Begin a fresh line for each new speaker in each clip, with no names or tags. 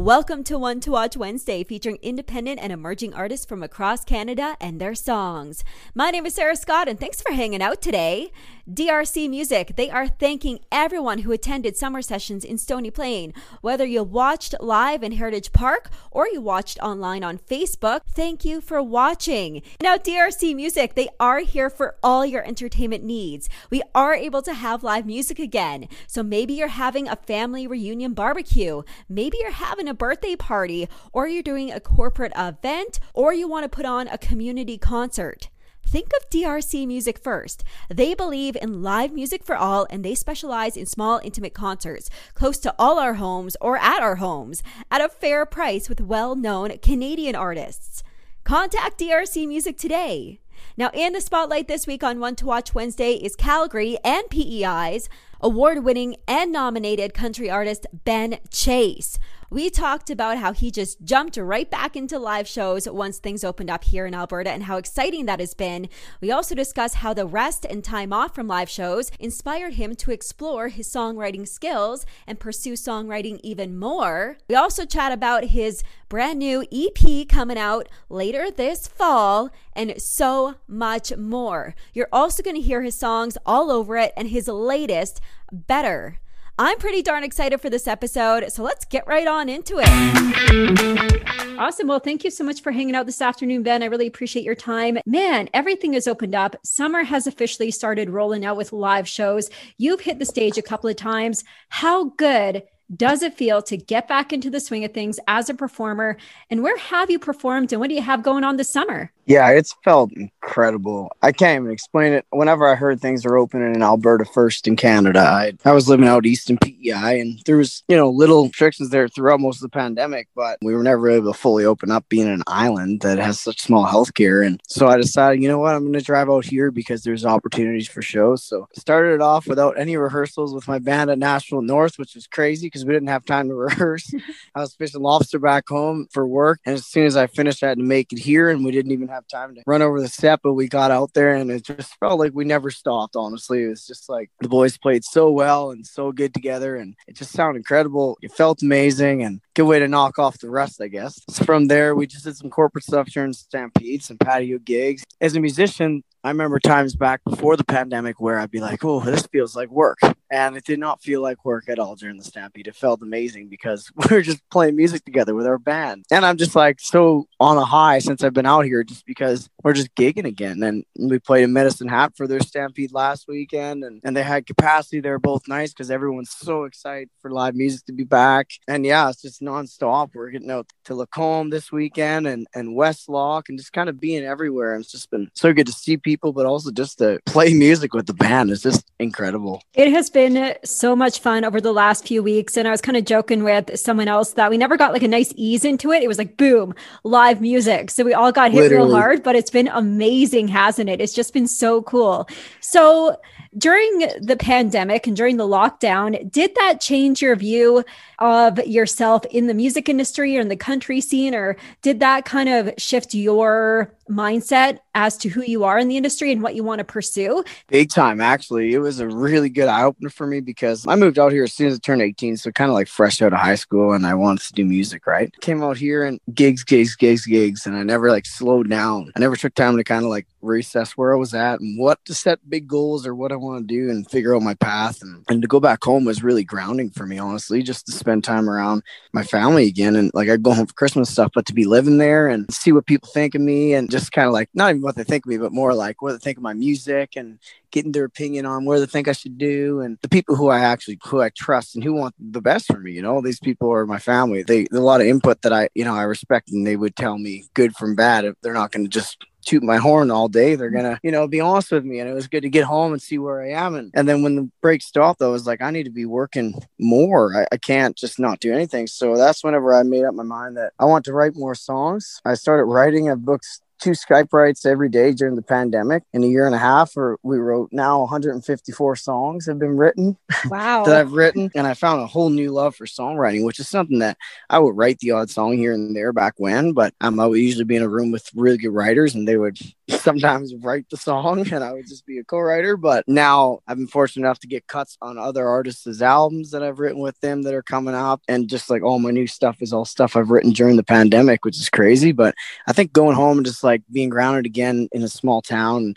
Welcome to One to Watch Wednesday, featuring independent and emerging artists from across Canada and their songs. My name is Sarah Scott, and thanks for hanging out today. DRC Music, they are thanking everyone who attended summer sessions in Stony Plain. Whether you watched live in Heritage Park or you watched online on Facebook, thank you for watching. Now, DRC Music, they are here for all your entertainment needs. We are able to have live music again. So maybe you're having a family reunion barbecue, maybe you're having a birthday party, or you're doing a corporate event, or you want to put on a community concert. Think of DRC Music first. They believe in live music for all and they specialize in small, intimate concerts close to all our homes or at our homes at a fair price with well known Canadian artists. Contact DRC Music today. Now, in the spotlight this week on One to Watch Wednesday is Calgary and PEI's award winning and nominated country artist Ben Chase. We talked about how he just jumped right back into live shows once things opened up here in Alberta and how exciting that has been. We also discuss how the rest and time off from live shows inspired him to explore his songwriting skills and pursue songwriting even more. We also chat about his brand new EP coming out later this fall and so much more. You're also going to hear his songs all over it and his latest, Better. I'm pretty darn excited for this episode, so let's get right on into it. Awesome. Well, thank you so much for hanging out this afternoon, Ben. I really appreciate your time. Man, everything has opened up. Summer has officially started rolling out with live shows. You've hit the stage a couple of times. How good does it feel to get back into the swing of things as a performer? And where have you performed and what do you have going on this summer?
Yeah, it's felt incredible. I can't even explain it. Whenever I heard things are opening in Alberta first in Canada, I, I was living out east in PEI and there was, you know, little restrictions there throughout most of the pandemic, but we were never able to fully open up being an island that has such small healthcare. And so I decided, you know what, I'm going to drive out here because there's opportunities for shows. So started it off without any rehearsals with my band at Nashville North, which was crazy because we didn't have time to rehearse. I was fishing lobster back home for work. And as soon as I finished, I had to make it here and we didn't even have time to run over the step, but we got out there and it just felt like we never stopped, honestly. It was just like the boys played so well and so good together and it just sounded incredible. It felt amazing and good way to knock off the rest, I guess. So from there, we just did some corporate stuff during Stampedes and patio gigs. As a musician, I remember times back before the pandemic where I'd be like, oh, this feels like work. And it did not feel like work at all during the Stampede. It felt amazing because we were just playing music together with our band. And I'm just like so on a high since I've been out here just because we're just gigging again. And we played in Medicine Hat for their Stampede last weekend and, and they had capacity. They both nice because everyone's so excited for live music to be back. And yeah, it's just nonstop. We're getting out to Lacombe this weekend and, and Westlock and just kind of being everywhere. And it's just been so good to see people people, but also just to play music with the band is just incredible.
It has been so much fun over the last few weeks. And I was kind of joking with someone else that we never got like a nice ease into it. It was like, boom, live music. So we all got hit Literally. real hard, but it's been amazing, hasn't it? It's just been so cool. So, during the pandemic and during the lockdown, did that change your view of yourself in the music industry or in the country scene, or did that kind of shift your mindset as to who you are in the industry and what you want to pursue?
Big time, actually. It was a really good eye opener for me because I moved out here as soon as I turned 18. So, kind of like fresh out of high school, and I wanted to do music, right? Came out here and gigs, gigs, gigs, gigs, and I never like slowed down. I never took time to kind of like reassess where I was at and what to set big goals or what I want to do and figure out my path. And, and to go back home was really grounding for me, honestly, just to spend time around my family again. And like I'd go home for Christmas stuff, but to be living there and see what people think of me and just kind of like not even what they think of me, but more like what they think of my music and getting their opinion on where they think I should do and the people who I actually who I trust and who want the best for me. You know, these people are my family. They a lot of input that I you know I respect and they would tell me good from bad. If they're not going to just toot my horn all day. They're mm. gonna, you know, be honest with me. And it was good to get home and see where I am. And, and then when the break stopped, I was like, I need to be working more. I, I can't just not do anything. So that's whenever I made up my mind that I want to write more songs. I started writing. a books two Skype writes every day during the pandemic. In a year and a half, or we wrote now 154 songs have been written.
Wow.
that I've written. And I found a whole new love for songwriting, which is something that I would write the odd song here and there back when, but um, I would usually be in a room with really good writers and they would sometimes write the song and I would just be a co-writer. But now I've been fortunate enough to get cuts on other artists' albums that I've written with them that are coming up. And just like all my new stuff is all stuff I've written during the pandemic, which is crazy. But I think going home and just like being grounded again in a small town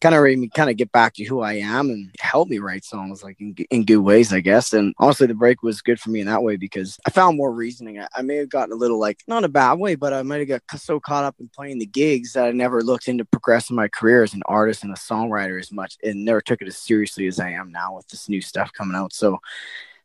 kind of made me kind of get back to who I am and help me write songs like in, in good ways, I guess. And honestly, the break was good for me in that way because I found more reasoning. I, I may have gotten a little like not a bad way, but I might have got so caught up in playing the gigs that I never looked into progressing my career as an artist and a songwriter as much and never took it as seriously as I am now with this new stuff coming out. So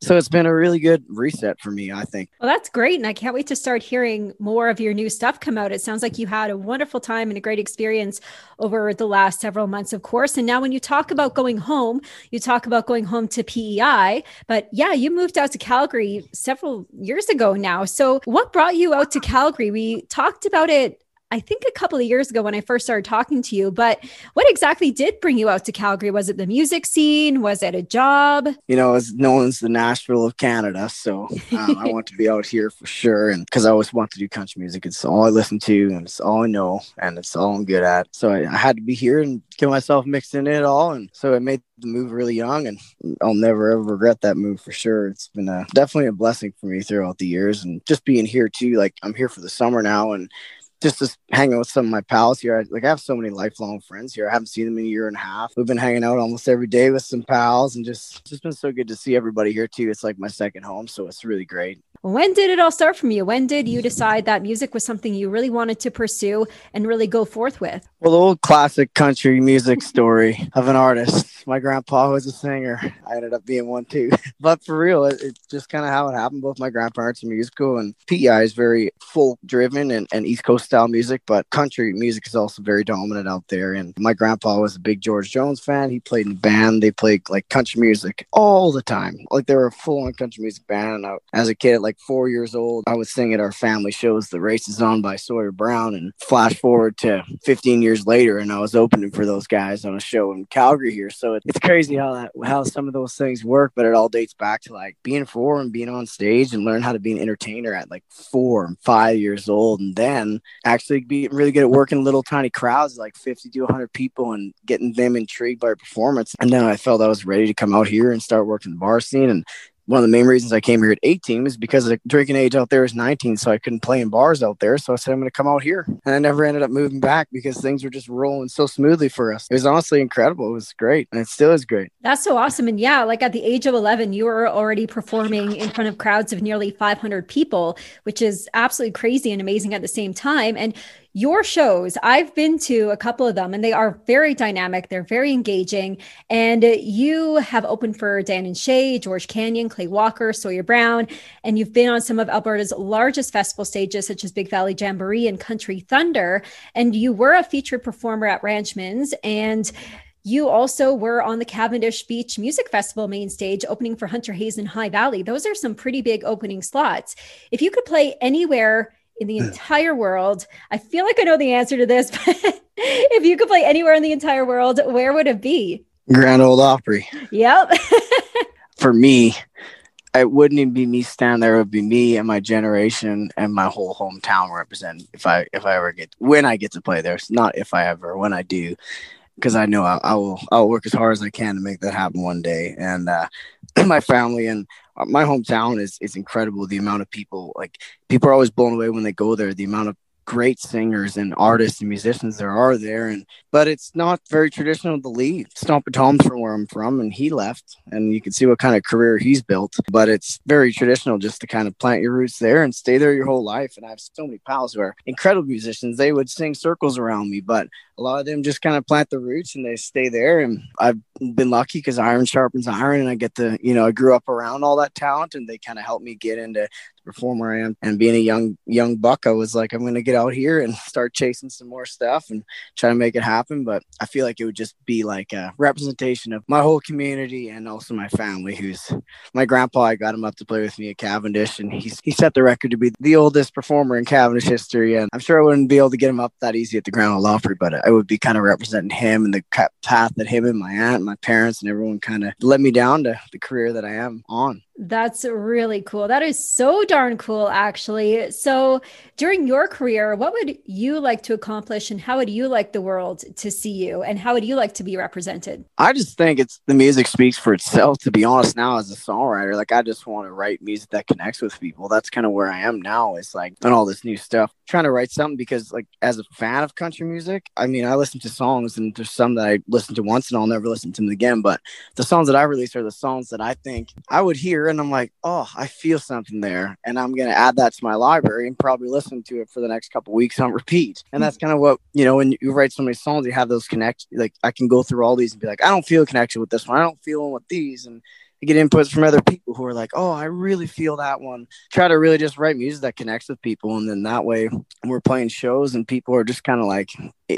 so it's been a really good reset for me, I think.
Well, that's great. And I can't wait to start hearing more of your new stuff come out. It sounds like you had a wonderful time and a great experience over the last several months, of course. And now, when you talk about going home, you talk about going home to PEI. But yeah, you moved out to Calgary several years ago now. So, what brought you out to Calgary? We talked about it I think a couple of years ago when I first started talking to you. But what exactly did bring you out to Calgary? Was it the music scene? Was it a job?
You know, as known as the Nashville of Canada. So um, I want to be out here for sure. And because I always want to do country music, it's all I listen to and it's all I know and it's all I'm good at. So I, I had to be here and get myself mixed in it all. And so I made the move really young and I'll never ever regret that move for sure. It's been a, definitely a blessing for me throughout the years and just being here too. Like I'm here for the summer now and just to hang out with some of my pals here. I, like I have so many lifelong friends here. I haven't seen them in a year and a half. We've been hanging out almost every day with some pals, and just just been so good to see everybody here too. It's like my second home, so it's really great.
When did it all start from you? When did you decide that music was something you really wanted to pursue and really go forth with?
Well, the old classic country music story of an artist. My grandpa was a singer. I ended up being one too. but for real, it, it's just kind of how it happened. Both my grandparents are musical, and PEI is very folk driven and, and East Coast style music, but country music is also very dominant out there. And my grandpa was a big George Jones fan. He played in a band. They played like country music all the time. Like they were a full on country music band. I, as a kid, like like four years old, I would sing at our family shows, The Race is On by Sawyer Brown. And flash forward to 15 years later, and I was opening for those guys on a show in Calgary here. So it's crazy how that, how some of those things work, but it all dates back to like being four and being on stage and learn how to be an entertainer at like four and five years old. And then actually being really good at working little tiny crowds, like 50 to 100 people, and getting them intrigued by your performance. And then I felt I was ready to come out here and start working the bar scene and one of the main reasons I came here at 18 is because the drinking age out there is 19, so I couldn't play in bars out there. So I said I'm going to come out here, and I never ended up moving back because things were just rolling so smoothly for us. It was honestly incredible. It was great, and it still is great.
That's so awesome. And yeah, like at the age of 11, you were already performing in front of crowds of nearly 500 people, which is absolutely crazy and amazing at the same time. And your shows, I've been to a couple of them and they are very dynamic. They're very engaging. And you have opened for Dan and Shay, George Canyon, Clay Walker, Sawyer Brown, and you've been on some of Alberta's largest festival stages, such as Big Valley Jamboree and Country Thunder. And you were a featured performer at Ranchman's and you also were on the Cavendish Beach Music Festival main stage, opening for Hunter Hayes in High Valley. Those are some pretty big opening slots. If you could play anywhere in the entire world? I feel like I know the answer to this, but if you could play anywhere in the entire world, where would it be?
Grand Ole Opry.
Yep.
For me, it wouldn't even be me standing there. It would be me and my generation and my whole hometown represent. If I if I ever get when I get to play there, it's not if I ever when I do, because I know I, I, will I'll work as hard as I can to make that happen one day. And uh, my family and my hometown is is incredible. The amount of people, like people are always blown away when they go there. The amount of great singers and artists and musicians there are there and but it's not very traditional to leave Stompin' Tom's from where I'm from and he left and you can see what kind of career he's built but it's very traditional just to kind of plant your roots there and stay there your whole life and I have so many pals who are incredible musicians they would sing circles around me but a lot of them just kind of plant the roots and they stay there and I've been lucky because iron sharpens iron and I get to you know I grew up around all that talent and they kind of helped me get into performer I am. And being a young young buck, I was like, I'm going to get out here and start chasing some more stuff and try to make it happen. But I feel like it would just be like a representation of my whole community and also my family. Who's my grandpa? I got him up to play with me at Cavendish, and he's he set the record to be the oldest performer in Cavendish history. And I'm sure I wouldn't be able to get him up that easy at the Grand Ole Opry, but I would be kind of representing him and the path that him and my aunt, and my parents, and everyone kind of led me down to the career that I am on.
That's really cool. That is so darn cool, actually. So, during your career, what would you like to accomplish, and how would you like the world to see you, and how would you like to be represented?
I just think it's the music speaks for itself. To be honest, now as a songwriter, like I just want to write music that connects with people. That's kind of where I am now. It's like and all this new stuff, trying to write something because, like, as a fan of country music, I mean, I listen to songs, and there's some that I listen to once, and I'll never listen to them again. But the songs that I release are the songs that I think I would hear and I'm like, oh, I feel something there, and I'm gonna add that to my library and probably listen to it for the next couple weeks on repeat. And that's kind of what you know when you write so many songs, you have those connect. Like I can go through all these and be like, I don't feel a connection with this one. I don't feel with these, and get inputs from other people who are like, oh, I really feel that one. Try to really just write music that connects with people. And then that way we're playing shows and people are just kind of like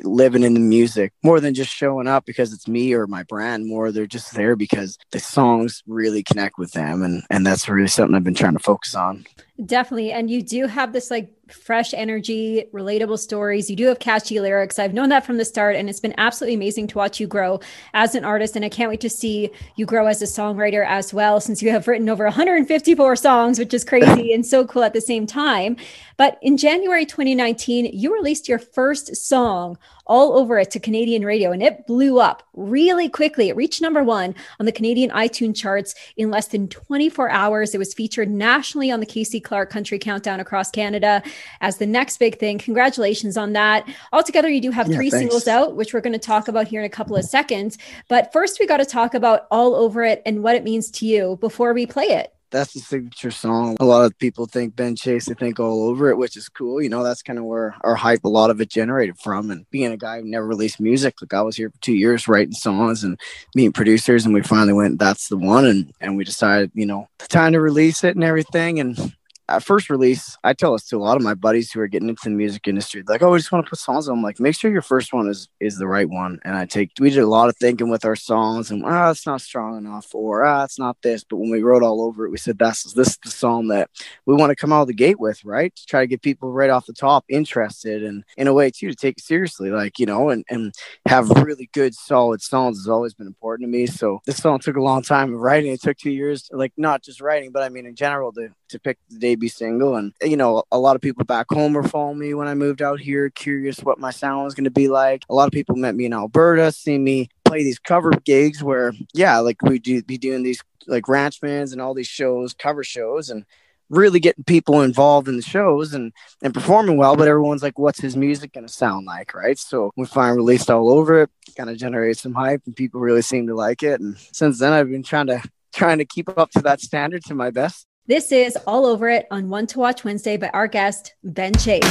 living in the music more than just showing up because it's me or my brand more. They're just there because the songs really connect with them. And, and that's really something I've been trying to focus on.
Definitely. And you do have this like fresh energy, relatable stories. You do have catchy lyrics. I've known that from the start, and it's been absolutely amazing to watch you grow as an artist. And I can't wait to see you grow as a songwriter as well, since you have written over 154 songs, which is crazy and so cool at the same time. But in January 2019, you released your first song all over it to Canadian radio and it blew up really quickly. It reached number one on the Canadian iTunes charts in less than 24 hours. It was featured nationally on the Casey Clark Country Countdown across Canada as the next big thing. Congratulations on that. Altogether, you do have yeah, three thanks. singles out, which we're going to talk about here in a couple of seconds. But first, we got to talk about All Over It and what it means to you before we play it
that's the signature song. A lot of people think Ben Chase, they think all over it, which is cool. You know, that's kind of where our hype, a lot of it generated from. And being a guy who never released music, like I was here for two years writing songs and meeting producers, and we finally went, that's the one. And and we decided, you know, the time to release it and everything. And at first release, I tell this to a lot of my buddies who are getting into the music industry. Like, oh, I just want to put songs. I'm like, make sure your first one is is the right one. And I take we did a lot of thinking with our songs, and ah, it's not strong enough, or ah, it's not this. But when we wrote all over it, we said that's this is the song that we want to come out of the gate with, right? To try to get people right off the top interested, and in a way too to take it seriously, like you know, and and have really good solid songs has always been important to me. So this song took a long time of writing. It took two years, like not just writing, but I mean in general to to pick the debut single. And, you know, a lot of people back home were following me when I moved out here, curious what my sound was going to be like. A lot of people met me in Alberta, see me play these cover gigs where, yeah, like we do be doing these like ranchmans and all these shows, cover shows, and really getting people involved in the shows and and performing well but everyone's like what's his music going to sound like right so we finally released all over it kind of generated some hype and people really seem to like it and since then i've been trying to trying to keep up to that standard to my best
this is All Over It on One to Watch Wednesday by our guest, Ben Chase.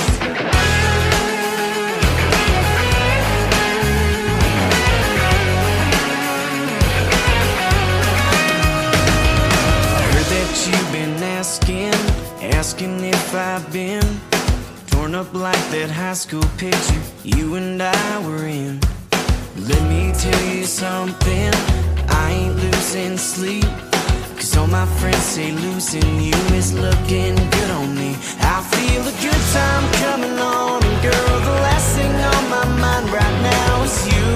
asking, asking if I've been torn up like that high school picture you and I were in. Let me tell you something, I ain't losing sleep. All my friends say losing you is looking good on me. I feel a good time coming on, and girl, the last thing on my mind right now is you.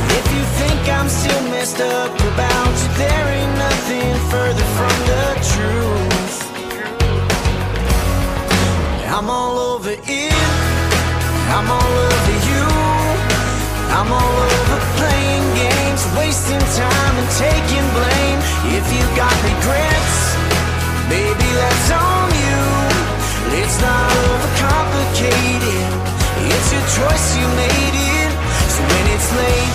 And if you think I'm still messed up about you, there ain't nothing further from the truth. I'm all over it, I'm all over you, I'm all over wasting time and taking blame. If you got regrets, baby, that's on you. It's not overcomplicated. It's your choice, you made it. So when it's late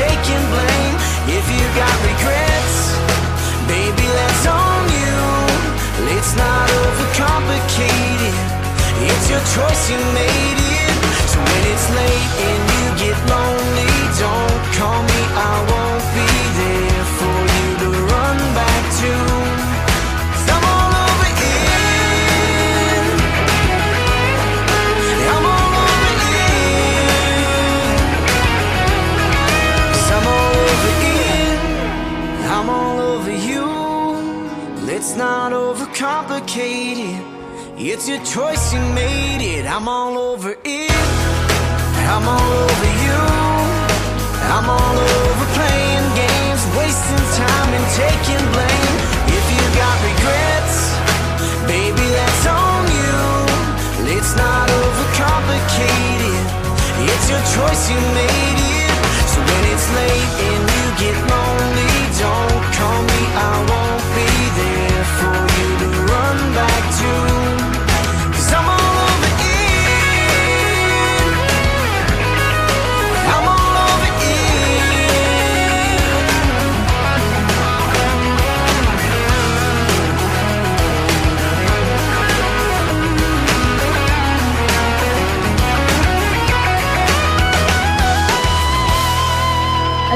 taking blame. If you got regrets, baby, that's on you. Let's not overcomplicate it It's your choice, you made it. So when it's late and you get lonely, don't call me overcomplicate it. It's your choice, you made it. I'm all over it. I'm all over you. I'm all over playing games, wasting time and taking blame. If you got regrets, baby, that's on you. Let's not overcomplicate it. It's your choice, you made it. So when it's late and you get lonely,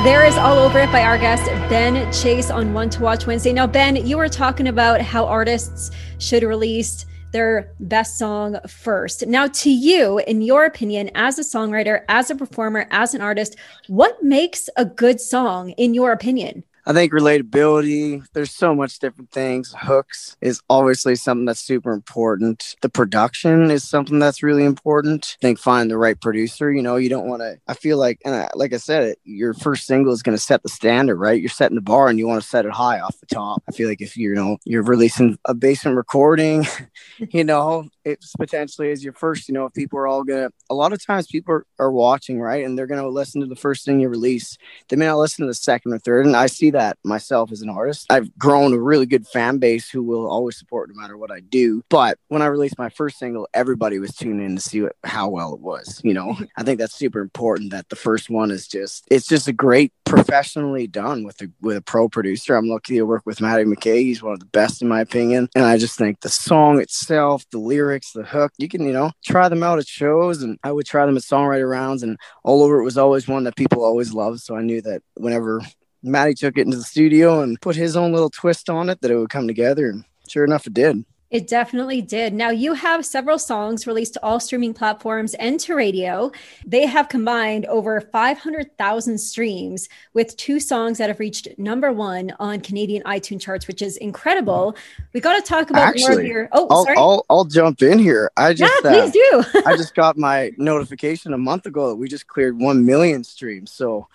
There
is All Over It by our guest, Ben Chase, on One to Watch Wednesday. Now, Ben, you were talking about how artists should release their best song first. Now, to you, in your opinion, as a songwriter, as a performer, as an artist, what makes a good song, in your opinion?
I think relatability, there's so much different things. Hooks is obviously something that's super important. The production is something that's really important. I think find the right producer, you know, you don't want to, I feel like, and I, like I said, your first single is going to set the standard, right? You're setting the bar and you want to set it high off the top. I feel like if you know, you're releasing a basement recording, you know, it's potentially as your first, you know, if people are all going to, a lot of times people are, are watching, right? And they're going to listen to the first thing you release. They may not listen to the second or third. And I see that myself as an artist. I've grown a really good fan base who will always support no matter what I do. But when I released my first single, everybody was tuning in to see what, how well it was. You know, I think that's super important that the first one is just, it's just a great professionally done with a, with a pro producer. I'm lucky to work with Matty McKay. He's one of the best in my opinion. And I just think the song itself, the lyrics, the hook, you can, you know, try them out at shows and I would try them at songwriter rounds and all over it was always one that people always loved. So I knew that whenever Matty took it into the studio and put his own little twist on it, that it would come together. And sure enough, it did.
It definitely did. Now, you have several songs released to all streaming platforms and to radio. They have combined over 500,000 streams with two songs that have reached number one on Canadian iTunes charts, which is incredible. We got to talk about more of your. Oh,
I'll,
sorry.
I'll, I'll jump in here. I
yeah,
just,
please
uh,
do.
I just got my notification a month ago that we just cleared 1 million streams. So,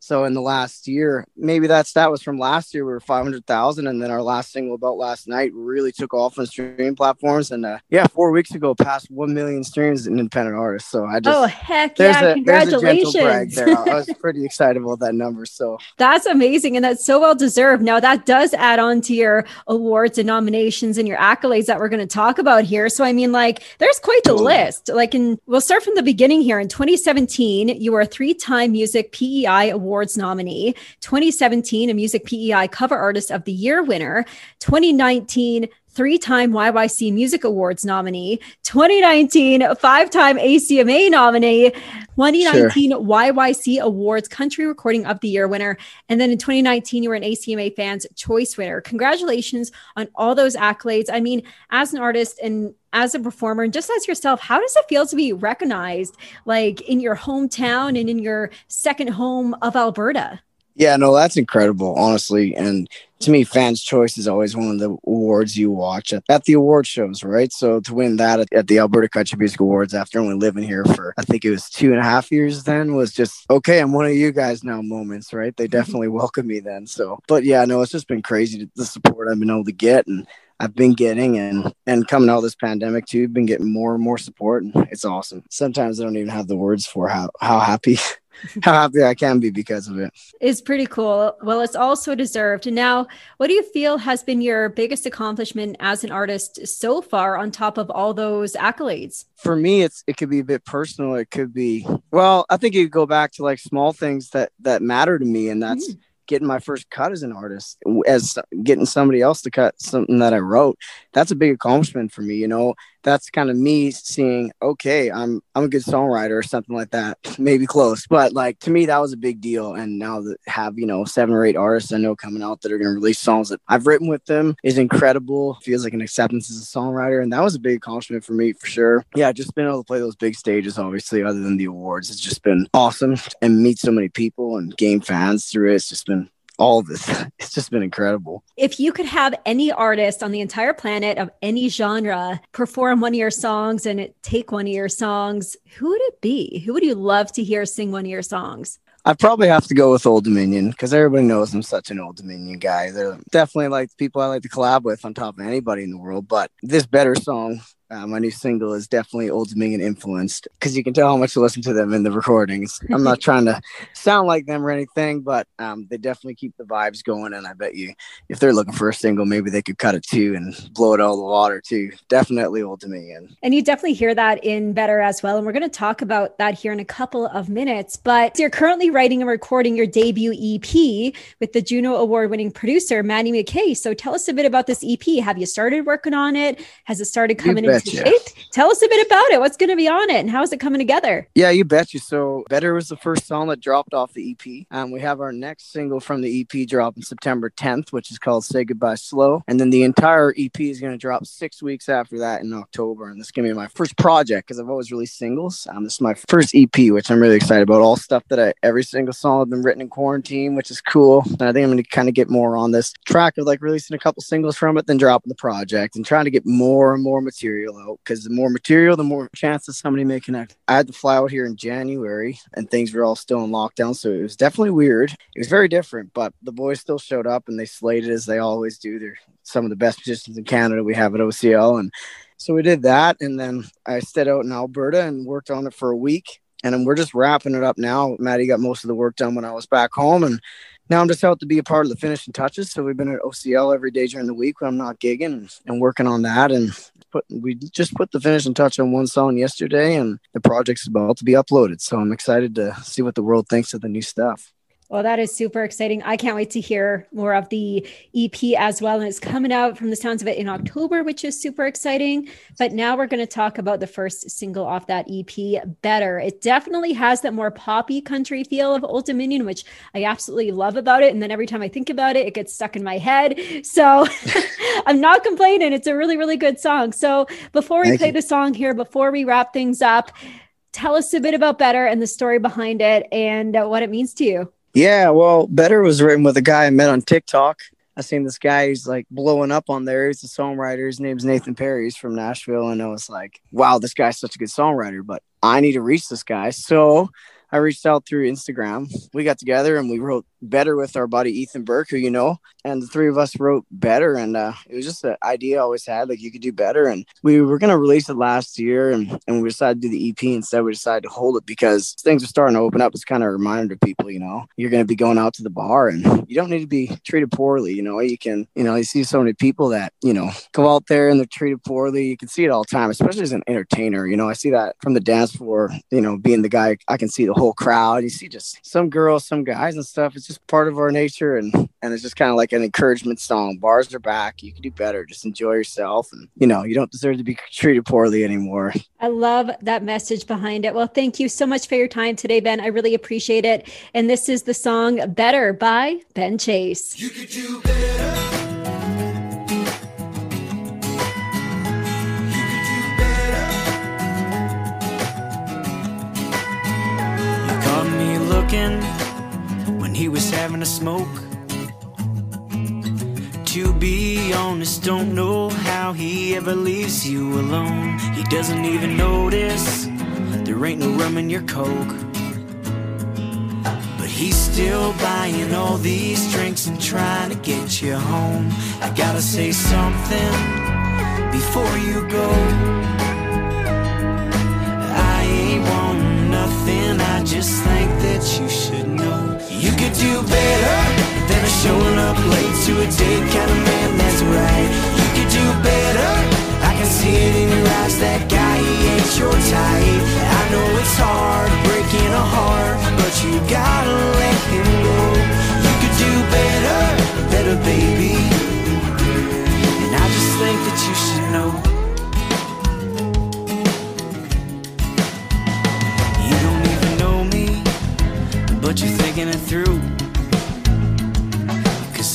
so in the last year, maybe that's that was from last year. We were 500,000. And then our last single about last night really took off on streaming platforms. And uh, yeah, four weeks ago, passed 1 million streams in independent artists. So I just,
oh, heck
there's,
yeah.
a, there's a gentle brag
Congratulations.
there. I was pretty excited about that number. So
That's amazing. And that's so well deserved. Now, that does add on to your awards and nominations and your accolades that we're going to talk about here. So, I mean, like, there's quite the list. Like, in, we'll start from the beginning here. In 2017, you were a three time Music PEI Awards nominee. 2017, a Music PEI Cover Artist of the Year winner. 2019, three time YYC Music Awards nominee, 2019, five time ACMA nominee, 2019 YYC Awards Country Recording of the Year winner. And then in 2019, you were an ACMA Fans Choice winner. Congratulations on all those accolades. I mean, as an artist and as a performer, and just as yourself, how does it feel to be recognized like in your hometown and in your second home of Alberta?
Yeah, no, that's incredible, honestly. And to me, Fans Choice is always one of the awards you watch at, at the award shows, right? So to win that at, at the Alberta Country Music Awards after only living here for, I think it was two and a half years then, was just, okay, I'm one of you guys now moments, right? They mm-hmm. definitely welcomed me then. So, but yeah, no, it's just been crazy to, the support I've been able to get. And I've been getting and and coming out of this pandemic too, been getting more and more support and it's awesome. Sometimes I don't even have the words for how how happy how happy I can be because of it. it.
is pretty cool. Well, it's also deserved. And now, what do you feel has been your biggest accomplishment as an artist so far on top of all those accolades?
For me it's it could be a bit personal. It could be well, I think you go back to like small things that that matter to me and that's mm. getting my first cut as an artist, as getting somebody else to cut something that I wrote. That's a big accomplishment for me. You know, that's kind of me seeing, okay, I'm I'm a good songwriter or something like that, maybe close. But like to me, that was a big deal. And now that have you know seven or eight artists I know coming out that are going to release songs that I've written with them is incredible. Feels like an acceptance as a songwriter, and that was a big accomplishment for me for sure. Yeah, just being able to play those big stages, obviously, other than the awards, it's just been awesome and meet so many people and game fans through it. It's just been all this. It's just been incredible.
If you could have any artist on the entire planet of any genre perform one of your songs and take one of your songs, who would it be? Who would you love to hear sing one of your songs?
I probably have to go with Old Dominion because everybody knows I'm such an Old Dominion guy. They're definitely like the people I like to collab with on top of anybody in the world. But this better song uh, my new single is definitely Old Dominion influenced because you can tell how much I listen to them in the recordings. I'm not trying to sound like them or anything, but um, they definitely keep the vibes going. And I bet you, if they're looking for a single, maybe they could cut it too and blow it all the water too. Definitely Old Dominion.
And you definitely hear that in Better as well. And we're going to talk about that here in a couple of minutes. But you're currently writing and recording your debut EP with the Juno Award winning producer, Matty McKay. So tell us a bit about this EP. Have you started working on it? Has it started coming in? Tell us a bit about it. What's going to be on it and how is it coming together?
Yeah, you betcha. So, Better was the first song that dropped off the EP. Um, we have our next single from the EP dropping September 10th, which is called Say Goodbye Slow. And then the entire EP is going to drop six weeks after that in October. And this is going to be my first project because I've always released singles. Um, this is my first EP, which I'm really excited about. All stuff that I, every single song have been written in quarantine, which is cool. And I think I'm going to kind of get more on this track of like releasing a couple singles from it, then dropping the project and trying to get more and more material out because the more material, the more chances somebody may connect. I had to fly out here in January and things were all still in lockdown. So it was definitely weird. It was very different, but the boys still showed up and they slayed it as they always do. They're some of the best musicians in Canada we have at OCL. And so we did that. And then I stayed out in Alberta and worked on it for a week. And we're just wrapping it up now. Matty got most of the work done when I was back home. And now I'm just out to be a part of the finishing touches. So we've been at OCL every day during the week when I'm not gigging and, working on that. And put we just put the finishing touch on one song yesterday, and the project's about to be uploaded. So I'm excited to see what the world thinks of the new stuff.
Well, that is super exciting. I can't wait to hear more of the EP as well. And it's coming out from the sounds of it in October, which is super exciting. But now we're going to talk about the first single off that EP, Better. It definitely has that more poppy country feel of Old Dominion, which I absolutely love about it. And then every time I think about it, it gets stuck in my head. So I'm not complaining. It's a really, really good song. So before we Thank play you. the song here, before we wrap things up, tell us a bit about Better and the story behind it and what it means to you.
Yeah, well, Better was written with a guy I met on TikTok. I seen this guy who's like blowing up on there. He's a songwriter. His name's Nathan Perry. He's from Nashville. And I was like, wow, this guy's such a good songwriter, but I need to reach this guy. So I reached out through Instagram. We got together and we wrote better with our buddy Ethan Burke, who you know, and the three of us wrote better. And uh, it was just an idea I always had, like you could do better. And we were gonna release it last year, and and we decided to do the EP instead. We decided to hold it because things are starting to open up. It's kind of a reminder to people, you know, you're gonna be going out to the bar, and you don't need to be treated poorly. You know, you can, you know, you see so many people that you know go out there and they're treated poorly. You can see it all the time, especially as an entertainer. You know, I see that from the dance floor. You know, being the guy, I can see the whole crowd. You see just some girls, some guys, and stuff. It's just part of our nature and and it's just kind of like an encouragement song. Bars are back. You can do better. Just enjoy yourself and you know you don't deserve to be treated poorly anymore.
I love that message behind it. Well thank you so much for your time today ben. I really appreciate it. And this is the song better by ben chase
he was having a smoke. To be honest, don't know how he ever leaves you alone. He doesn't even notice there ain't no rum in your coke. But he's still buying all these drinks and trying to get you home. I gotta say something before you go. A date kind of man, that's right. You could do better. I can see it in your eyes, that guy, he ain't your type. I know it's hard breaking a heart, but you gotta let him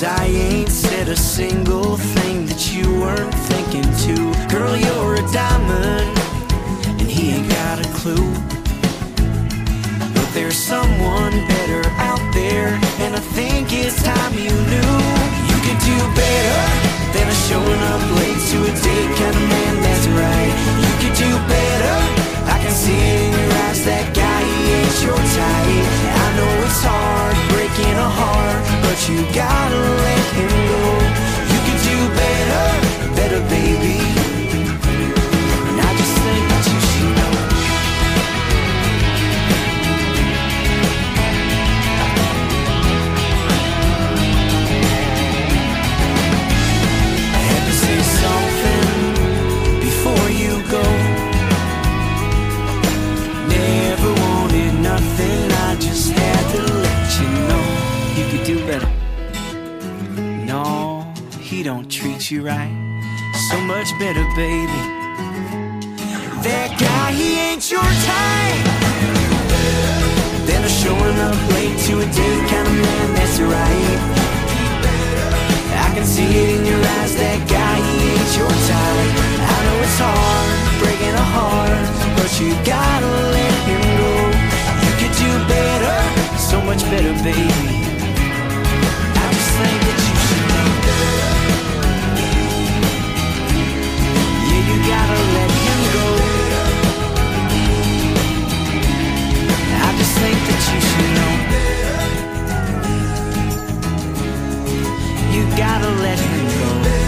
I ain't said a single thing that you weren't thinking too. Girl, you're a diamond, and he ain't got a clue. But there's someone better out there, and I think it's time you knew. You could do better than a showing up late to a date kind of man, that's right. You could do better, I can see it in your eyes, that guy, he ain't your type. I know it's hard, breaking a heart but you gotta let him go. You could do better, better, baby. Treat you right. So much better, baby. That guy, he ain't your type. Then a showing up late to a date kind of man, that's right. I can see it in your eyes, that guy, he ain't your type. I know it's hard, breaking a heart, but you gotta let him go. You could do better, so much better, baby. Gotta let him go.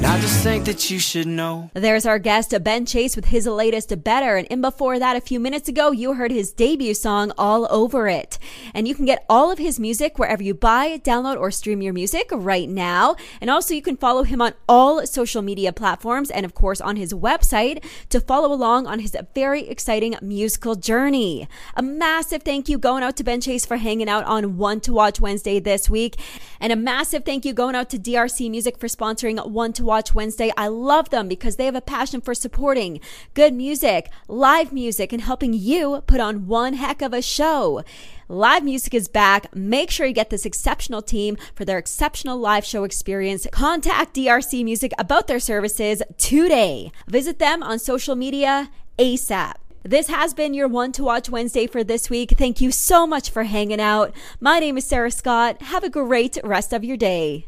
And I just think that you should know.
There's our guest, Ben Chase, with his latest Better. And in before that, a few minutes ago, you heard his debut song, All Over It. And you can get all of his music wherever you buy, download, or stream your music right now. And also, you can follow him on all social media platforms and, of course, on his website to follow along on his very exciting musical journey. A massive thank you going out to Ben Chase for hanging out on One to Watch Wednesday this week. And a massive thank you going out to DRC Music for sponsoring One to Watch Wednesday. I love them because they have a passion for supporting good music, live music, and helping you put on one heck of a show. Live music is back. Make sure you get this exceptional team for their exceptional live show experience. Contact DRC Music about their services today. Visit them on social media ASAP. This has been your One to Watch Wednesday for this week. Thank you so much for hanging out. My name is Sarah Scott. Have a great rest of your day.